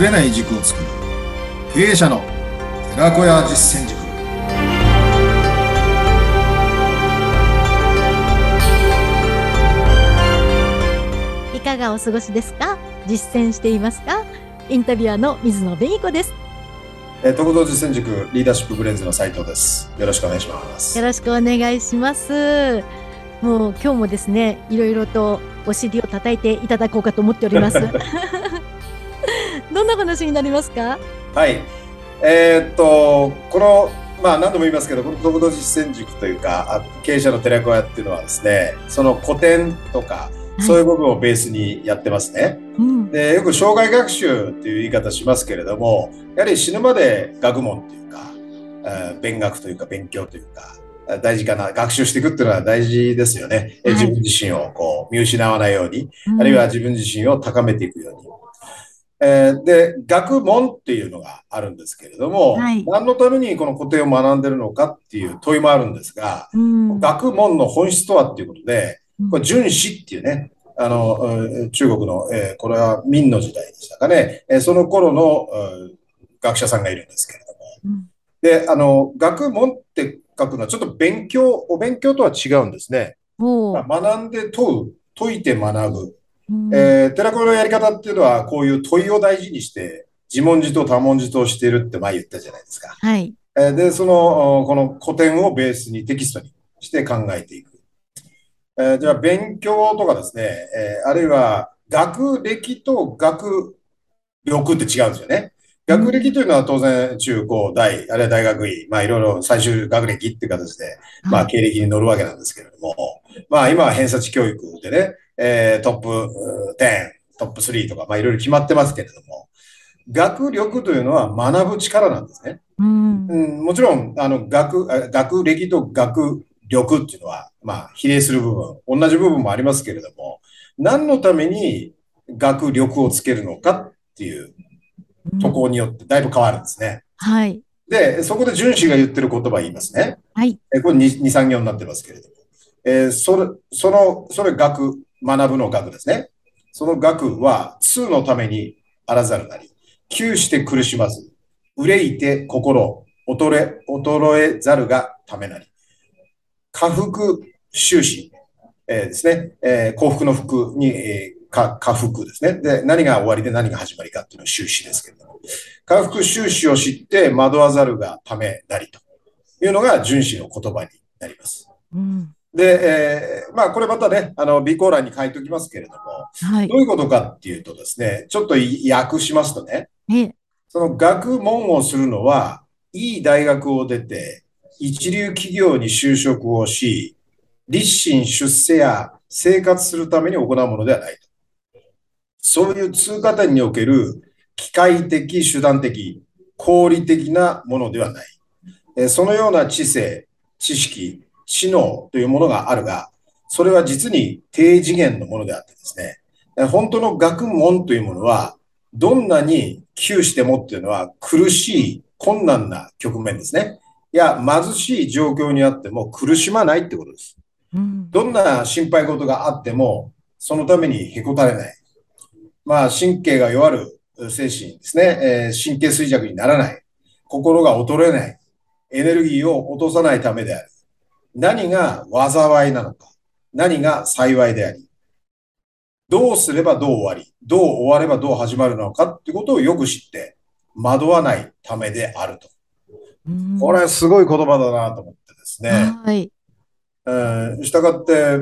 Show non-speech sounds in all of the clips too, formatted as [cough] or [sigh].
ぶれない軸を作る。経営者の寺子屋実践塾。いかがお過ごしですか？実践していますか？インタビュアーの水野紅子です。えー、特道実践塾リーダーシップブレンズの斉藤です。よろしくお願いします。よろしくお願いします。もう今日もですねいろいろとお尻を叩いていただこうかと思っております [laughs] どんな話になりますか？はい。えー、っとこのまあ何度も言いますけどこの特道実践塾というか経営者の寺子屋っていうのはですねその古典とかそういう部分をベースにやってますね。うん、でよく障害学習っていう言い方しますけれどもやはり死ぬまで学問というか、えー、勉学というか勉強というか大事かな。学習していくっていうのは大事ですよね。はい、自分自身をこう見失わないように、うん、あるいは自分自身を高めていくように。えー、で、学問っていうのがあるんですけれども、はい、何のためにこの古典を学んでるのかっていう問いもあるんですが、うん、学問の本質とはっていうことで、これ、純子っていうね、あの、中国の、えー、これは明の時代でしたかね、えー、その頃の、学者さんがいるんですけれども、うん、で、あの、学問って書くのはちょっと勉強、お勉強とは違うんですね。まあ、学んで問う、解いて学ぶ。うん、えー、寺子のやり方っていうのは、こういう問いを大事にして、自問自答、多問自答しているって前言ったじゃないですか。はい。えー、で、その、この古典をベースにテキストにして考えていく。えー、じゃあ勉強とかですね、えー、あるいは学歴と学力って違うんですよね。学歴というのは当然中高大、あるいは大学院、まあいろいろ最終学歴っていう形で、まあ経歴に乗るわけなんですけれども、まあ今は偏差値教育でね、えー、トップ10、トップ3とか、まあいろいろ決まってますけれども、学力というのは学ぶ力なんですね。うん、うん、もちろん、あの、学、学歴と学力っていうのは、まあ、比例する部分、同じ部分もありますけれども、何のために学力をつけるのかっていうところによってだいぶ変わるんですね。うん、はい。で、そこで純子が言ってる言葉言いますね。はい。えこれ2、2、3行になってますけれども。えー、それ、その、それ学、学ぶの学ですね。その学は、通のためにあらざるなり、窮して苦しまず、憂いて心、衰え、衰えざるがためなり。下腹収支、えー、ですね、えー、幸福の福に、えー、か、下腹ですね。で、何が終わりで何が始まりかっていうのは収支ですけれども、下腹収支を知って惑わざるがためなりというのが純子の言葉になります。うんで、えー、まあ、これまたね、あの、備考欄に書いておきますけれども、はい、どういうことかっていうとですね、ちょっと訳しますとね、その学問をするのは、いい大学を出て、一流企業に就職をし、立身出世や生活するために行うものではないと。そういう通過点における機械的、手段的、合理的なものではない。そのような知性、知識、知能というものがあるが、それは実に低次元のものであってですね、本当の学問というものは、どんなに窮してもっていうのは苦しい、困難な局面ですね。いや、貧しい状況にあっても苦しまないってことです。うん、どんな心配事があっても、そのためにへこたれない。まあ、神経が弱る精神ですね。えー、神経衰弱にならない。心が衰えない。エネルギーを落とさないためである。何が災いなのか。何が幸いであり。どうすればどう終わり。どう終わればどう始まるのかってことをよく知って、惑わないためであると。これすごい言葉だなと思ってですね。はい。えー、したがって、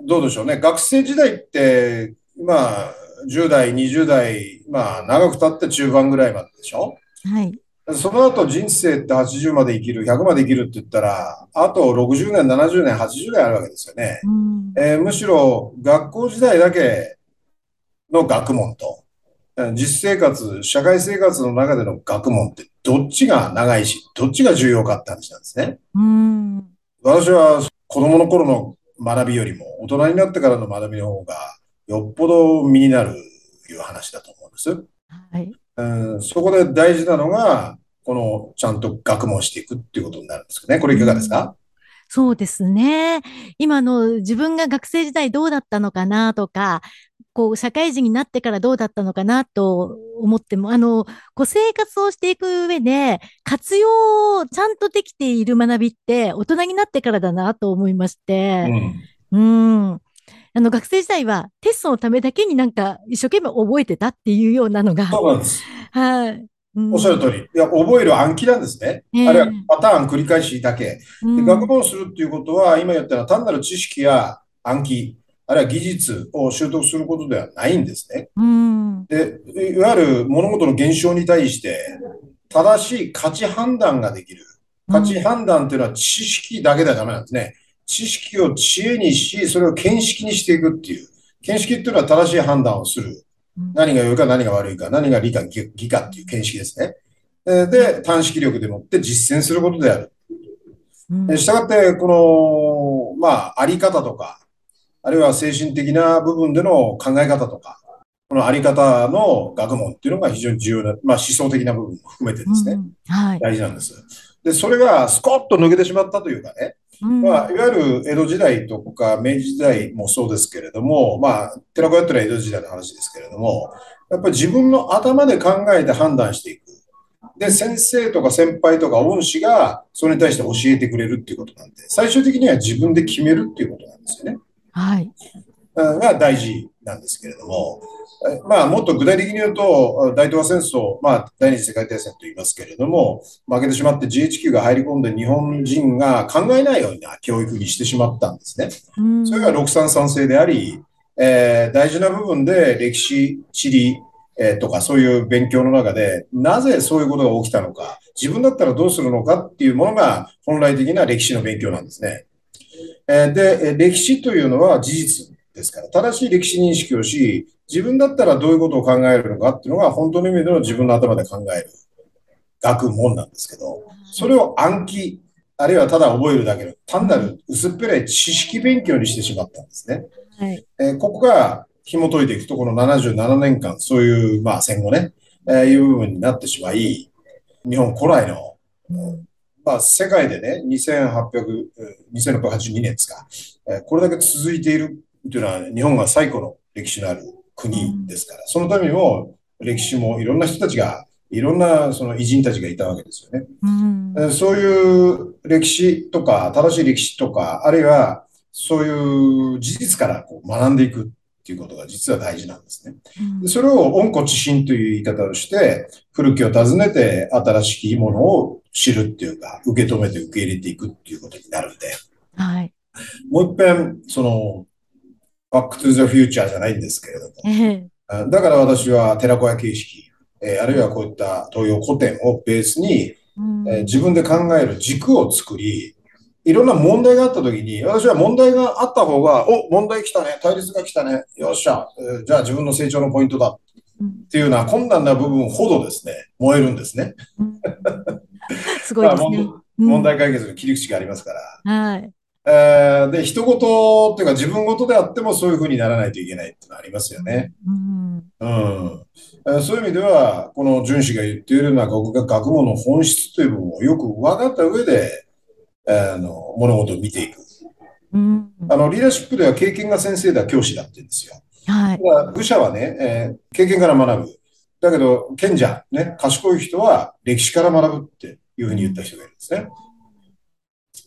どうでしょうね。学生時代って、まあ、10代、20代、まあ、長く経って中盤ぐらいまででしょ？はい。その後人生って80まで生きる、100まで生きるって言ったら、あと60年、70年、80年あるわけですよね。うん、えー、むしろ学校時代だけの学問と、実生活、社会生活の中での学問ってどっちが長いし、どっちが重要かって話なんですね。うん私は子供の頃の学びよりも大人になってからの学びの方がよっぽど身になるいう話だと思うんです。はい、うん、そこで大事なのが、このちゃんと学問していくっていうことになるんですね。これいかがですか、そうですね。今の自分が学生時代どうだったのかなとか、こう、社会人になってからどうだったのかなと思っても、あの、こう、生活をしていく上で、活用ちゃんとできている学びって、大人になってからだなと思いまして、うん、うん。あの、学生時代はテストのためだけになんか一生懸命覚えてたっていうようなのが。そうなんです。[laughs] はい。おっしゃる通り。いや、覚える暗記なんですね。えー、あるいはパターン繰り返しだけ。で学問するっていうことは、今言ったら単なる知識や暗記、あるいは技術を習得することではないんですね。うん、で、いわゆる物事の現象に対して、正しい価値判断ができる。価値判断っていうのは知識だけではダメなんですね。知識を知恵にし、それを見識にしていくっていう。見識っていうのは正しい判断をする。何が良いか何が悪いか、何が理か義かっていう見識ですね。で、短識力でもって実践することである。したがって、この、まあ、あり方とか、あるいは精神的な部分での考え方とか、このあり方の学問っていうのが非常に重要な、まあ思想的な部分も含めてですね、うんはい、大事なんです。で、それがスコッと抜けてしまったというかね、まあ、いわゆる江戸時代とか明治時代もそうですけれども、まあ、寺子屋ってのは江戸時代の話ですけれども、やっぱり自分の頭で考えて判断していく。で、先生とか先輩とか恩師がそれに対して教えてくれるっていうことなんで、最終的には自分で決めるっていうことなんですよね。はい。が大事なんですけれども、まあ、もっと具体的に言うと、大東亜戦争、まあ、第二次世界大戦と言いますけれども、負けてしまって GHQ が入り込んで日本人が考えないような教育にしてしまったんですね。それが六三三制であり、えー、大事な部分で歴史、地理、えー、とかそういう勉強の中で、なぜそういうことが起きたのか、自分だったらどうするのかっていうものが本来的な歴史の勉強なんですね。えー、で、歴史というのは事実ですから、正しい歴史認識をし、自分だったらどういうことを考えるのかっていうのが、本当の意味での自分の頭で考える。学問なんですけど、それを暗記、あるいはただ覚えるだけの単なる薄っぺらい知識勉強にしてしまったんですね。はい、えー、ここが紐解いていくと、この77年間、そういう、まあ戦後ね、えー、いう部分になってしまい、日本古来の、うん。まあ、世界でね、2800、2682年ですか、えー、これだけ続いているというのは、日本が最古の歴史のある国ですから、そのためにも歴史もいろんな人たちが、いろんなその偉人たちがいたわけですよね。うん、そういう歴史とか、正しい歴史とか、あるいはそういう事実からこう学んでいくっていうことが実は大事なんですね。うん、それを温故知新という言い方をして、古きを訪ねて新しきものを知るっていうか、受け止めて受け入れていくっていうことになるんで、はい。もう一遍、その、バックトゥザフューチャーじゃないんですけれども。だから私は寺子屋形式、えー、あるいはこういった東洋古典をベースに、うん、えー、自分で考える軸を作り、いろんな問題があったときに、私は問題があった方が、お、問題来たね、対立が来たね、よっしゃ、えー、じゃあ自分の成長のポイントだ。っていうような困難な部分ほどですね、燃えるんですね。すごいですね。[laughs] 問題解決の切り口がありますから。はい。えー、で、人事っていうか自分事であってもそういうふうにならないといけないっていうのはありますよね。うん。うんえー、そういう意味では、この純子が言っているような学問の本質という部分をよく分かった上で、えー、あの物事を見ていく。うん、あのリーダーシップでは経験が先生だ、教師だって言うんですよ。はい。愚者はね、えー、経験から学ぶ。だけど、賢者、ね、賢い人は歴史から学ぶっていうふうに言った人がいるんですね。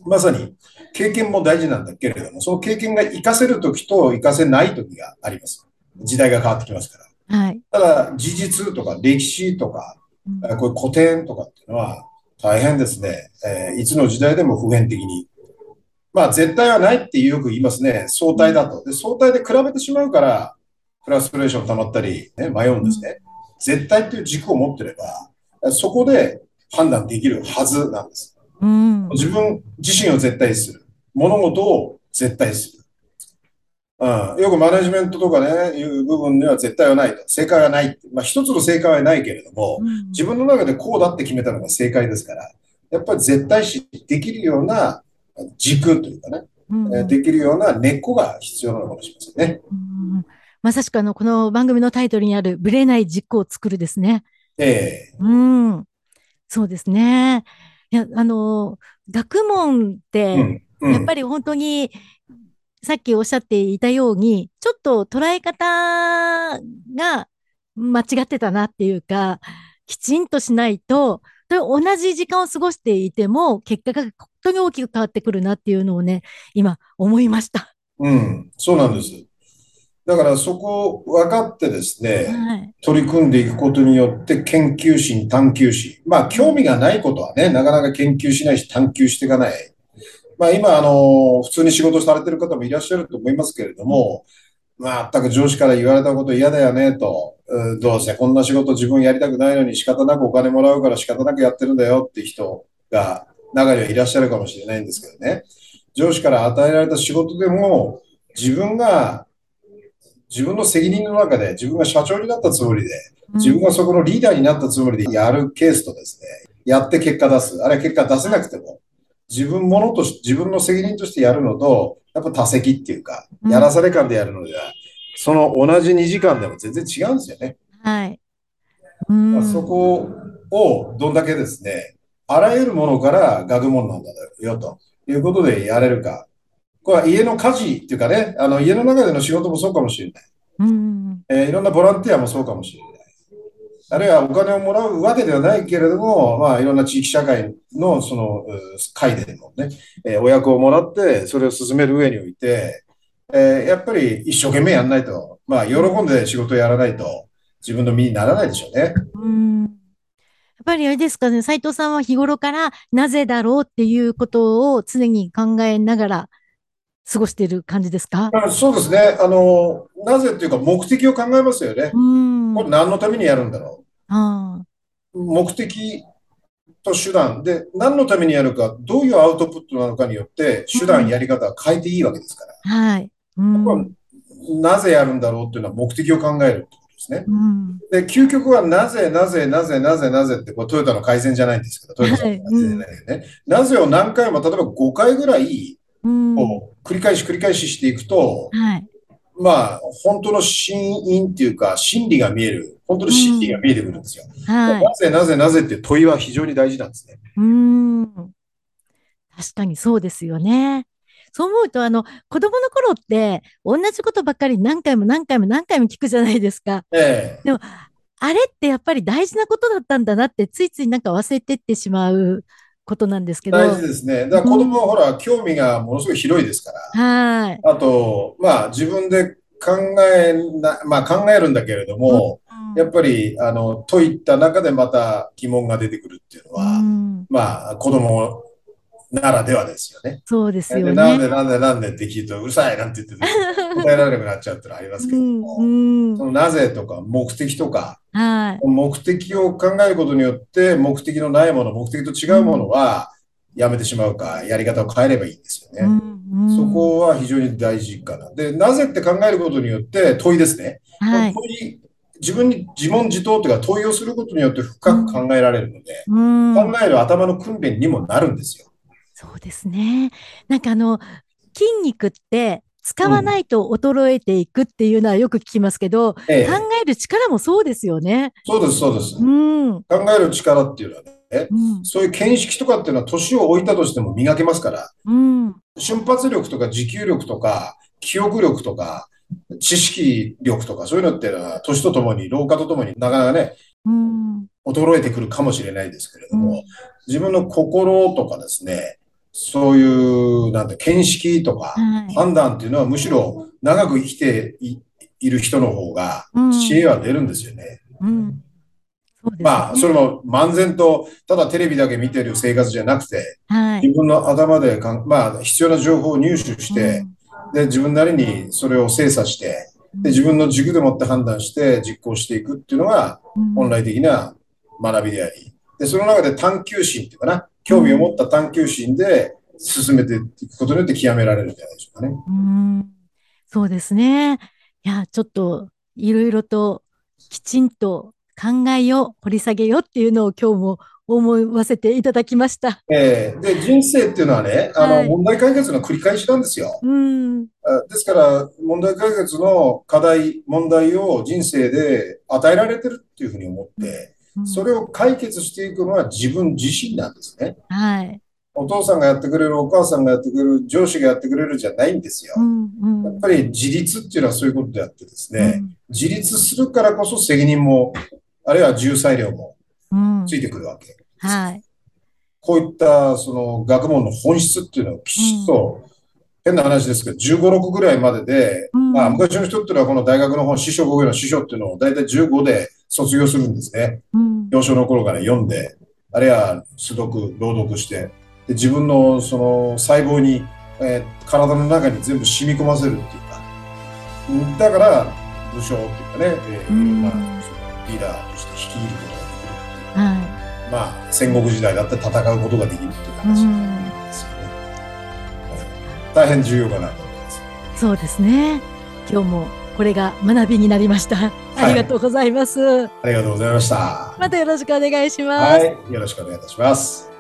まさに経験も大事なんだけれども、その経験が活かせるときと活かせないときがあります。時代が変わってきますから。はい、ただ、事実とか歴史とか、うん、こういう古典とかっていうのは大変ですね。えー、いつの時代でも普遍的に。まあ、絶対はないってよく言いますね。相対だと。で、相対で比べてしまうから、フラストレーション溜まったり、ね、迷うんですね。絶対っていう軸を持ってれば、そこで判断できるはずなんです。うん、自分自身を絶対する。物事を絶対する。うん、よくマネジメントとかね、いう部分では絶対はないと。正解はない。まあ一つの正解はないけれども、うん、自分の中でこうだって決めたのが正解ですから、やっぱり絶対視できるような軸というかね、うん、できるような根っこが必要なのかもしれませんね。うん、まさしくあの、この番組のタイトルにある、ぶれない軸を作るですね。ええー、うん。そうですね。いや、あの、学問って、やっぱり本当に、さっきおっしゃっていたように、ちょっと捉え方が間違ってたなっていうか、きちんとしないと、同じ時間を過ごしていても、結果が本当に大きく変わってくるなっていうのをね、今思いました。うん、そうなんです。だからそこを分かってですね、はい、取り組んでいくことによって研究心、探求心。まあ興味がないことはね、なかなか研究しないし探求していかない。まあ今、あの、普通に仕事されてる方もいらっしゃると思いますけれども、まあ、全く上司から言われたこと嫌だよねと、どうせこんな仕事自分やりたくないのに仕方なくお金もらうから仕方なくやってるんだよって人が中にはいらっしゃるかもしれないんですけどね。上司から与えられた仕事でも自分が自分の責任の中で自分が社長になったつもりで、自分がそこのリーダーになったつもりでやるケースとですね、やって結果出す。あれ結果出せなくても、自分ものとし、自分の責任としてやるのと、やっぱ多責っていうか、やらされ感でやるのでは、その同じ2時間でも全然違うんですよね。はい。まあ、そこをどんだけですね、あらゆるものから学問なんだよということでやれるか。これは家の家事っていうかね、あの家の中での仕事もそうかもしれない。うんえー、いろんなボランティアもそうかもしれない。あるいはお金をもらうわけではないけれども、まあ、いろんな地域社会のその会でのね、えー、お役をもらって、それを進める上において、えー、やっぱり一生懸命やらないと、まあ、喜んで仕事をやらないと、自分の身にならないでしょうね。うんやっぱりあれですかね、斉藤さんは日頃からなぜだろうっていうことを常に考えながら過ごしている感じですか？そうですね。あの、なぜっていうか目的を考えますよね。うんこれ何のためにやるんだろう。あ目的と手段で何のためにやるか、どういうアウトプットなのかによって手段、やり方は変えていいわけですから。はい。うん、なぜやるんだろうっていうのは目的を考えるってことですね。うん、で、究極はなぜ、なぜ、なぜ、なぜ、なぜって、これトヨタの改善じゃないんですけど、トヨタの改善じゃないよね、はいうん。なぜを何回も、例えば5回ぐらい、を繰り返し繰り返ししていくと、はい、まあ、本当の真因っていうか、真理が見える、本当の真理が見えてくるんですよ。はい、なぜ、なぜ、なぜって問いは非常に大事なんですね。うん。確かにそうですよね。そう思うと、あの、子供の頃って、同じことばっかり何回も何回も何回も聞くじゃないですか。ええ、でも、あれってやっぱり大事なことだったんだなって、ついついなんか忘れてってしまうことなんですけど。大事ですね。だから子供はほら、うん、興味がものすごい広いですから。はい。あと、まあ自分で考えな、まあ考えるんだけれども、うん、やっぱり、あの、といった中でまた疑問が出てくるっていうのは、うん、まあ子供ならではですよね。そうですよね。なんでなんでなんでって聞いてうるさいなんて言って [laughs] 答えられなくなっちゃうってのはありますけども、うんうん、そのなぜとか目的とか、はい、目的を考えることによって目的のないもの、目的と違うものはやめてしまうか、やり方を変えればいいんですよね。うんうん、そこは非常に大事かな。で、なぜって考えることによって問いですね。はい、問い自分に自問自答というか問いをすることによって深く考えられるので、うん、考える頭の訓練にもなるんですよ。そうですね。なんかあの、筋肉って使わないと衰えていくっていうのはよく聞きますけど、うんええ、考える力もそうですよね。そうです、そうです。うん、考える力っていうのはね、うん、そういう見識とかっていうのは年を置いたとしても磨けますから、うん、瞬発力とか持久力とか記憶力とか知識力とかそういうのっていうのは年とともに老化とともになかなかね、うん、衰えてくるかもしれないですけれども、自分の心とかですね、そういう、なんて、見識とか、判断っていうのはむしろ長く生きている人の方が知恵は出るんですよね。うん。うんね、まあ、それも漫然と、ただテレビだけ見てる生活じゃなくて、はい、自分の頭でかん、まあ、必要な情報を入手して、うん、で、自分なりにそれを精査して、で、自分の軸でもって判断して実行していくっていうのが、本来的な学びであり、で、その中で探求心っていうかな、興味を持った探求心で進めていくことによって極められるんじゃないでしょうかね。うんそうですね。いや、ちょっといろいろときちんと考えよう、掘り下げようっていうのを今日も思わせていただきました。ええー、で、人生っていうのはね、あの、はい、問題解決の繰り返しなんですよ。うん、ですから、問題解決の課題、問題を人生で与えられてるっていうふうに思って、それを解決していくのは自分自身なんですね。はい。お父さんがやってくれる、お母さんがやってくれる、上司がやってくれるじゃないんですよ。うんうんやっぱり自立っていうのはそういうことであってですね、うん自立するからこそ責任も、あるいは重裁量もうんついてくるわけ。はい。こういったその学問の本質っていうのをきちっと、変な話ですけど、15、6ぐらいまでで、うんまあ昔の人っていうのはこの大学の本、師匠語彙の師匠っていうのを大体15で卒業するんですね。うん幼少の頃から読んで、あるいは素読、朗読して、で自分のその細胞に、えー体の中に全部染み込ませるっていうか、うんだから武将っていうかね、えーうんまあ、そのリーダーとして率いることができるっていう。はまあ、戦国時代だって戦うことができるっていうい。う話ん。ですよね。大変重要かなと思います。そうですね。今日もこれが学びになりました。ありがとうございます。ありがとうございました。またよろしくお願いします。はい、よろしくお願いいたします。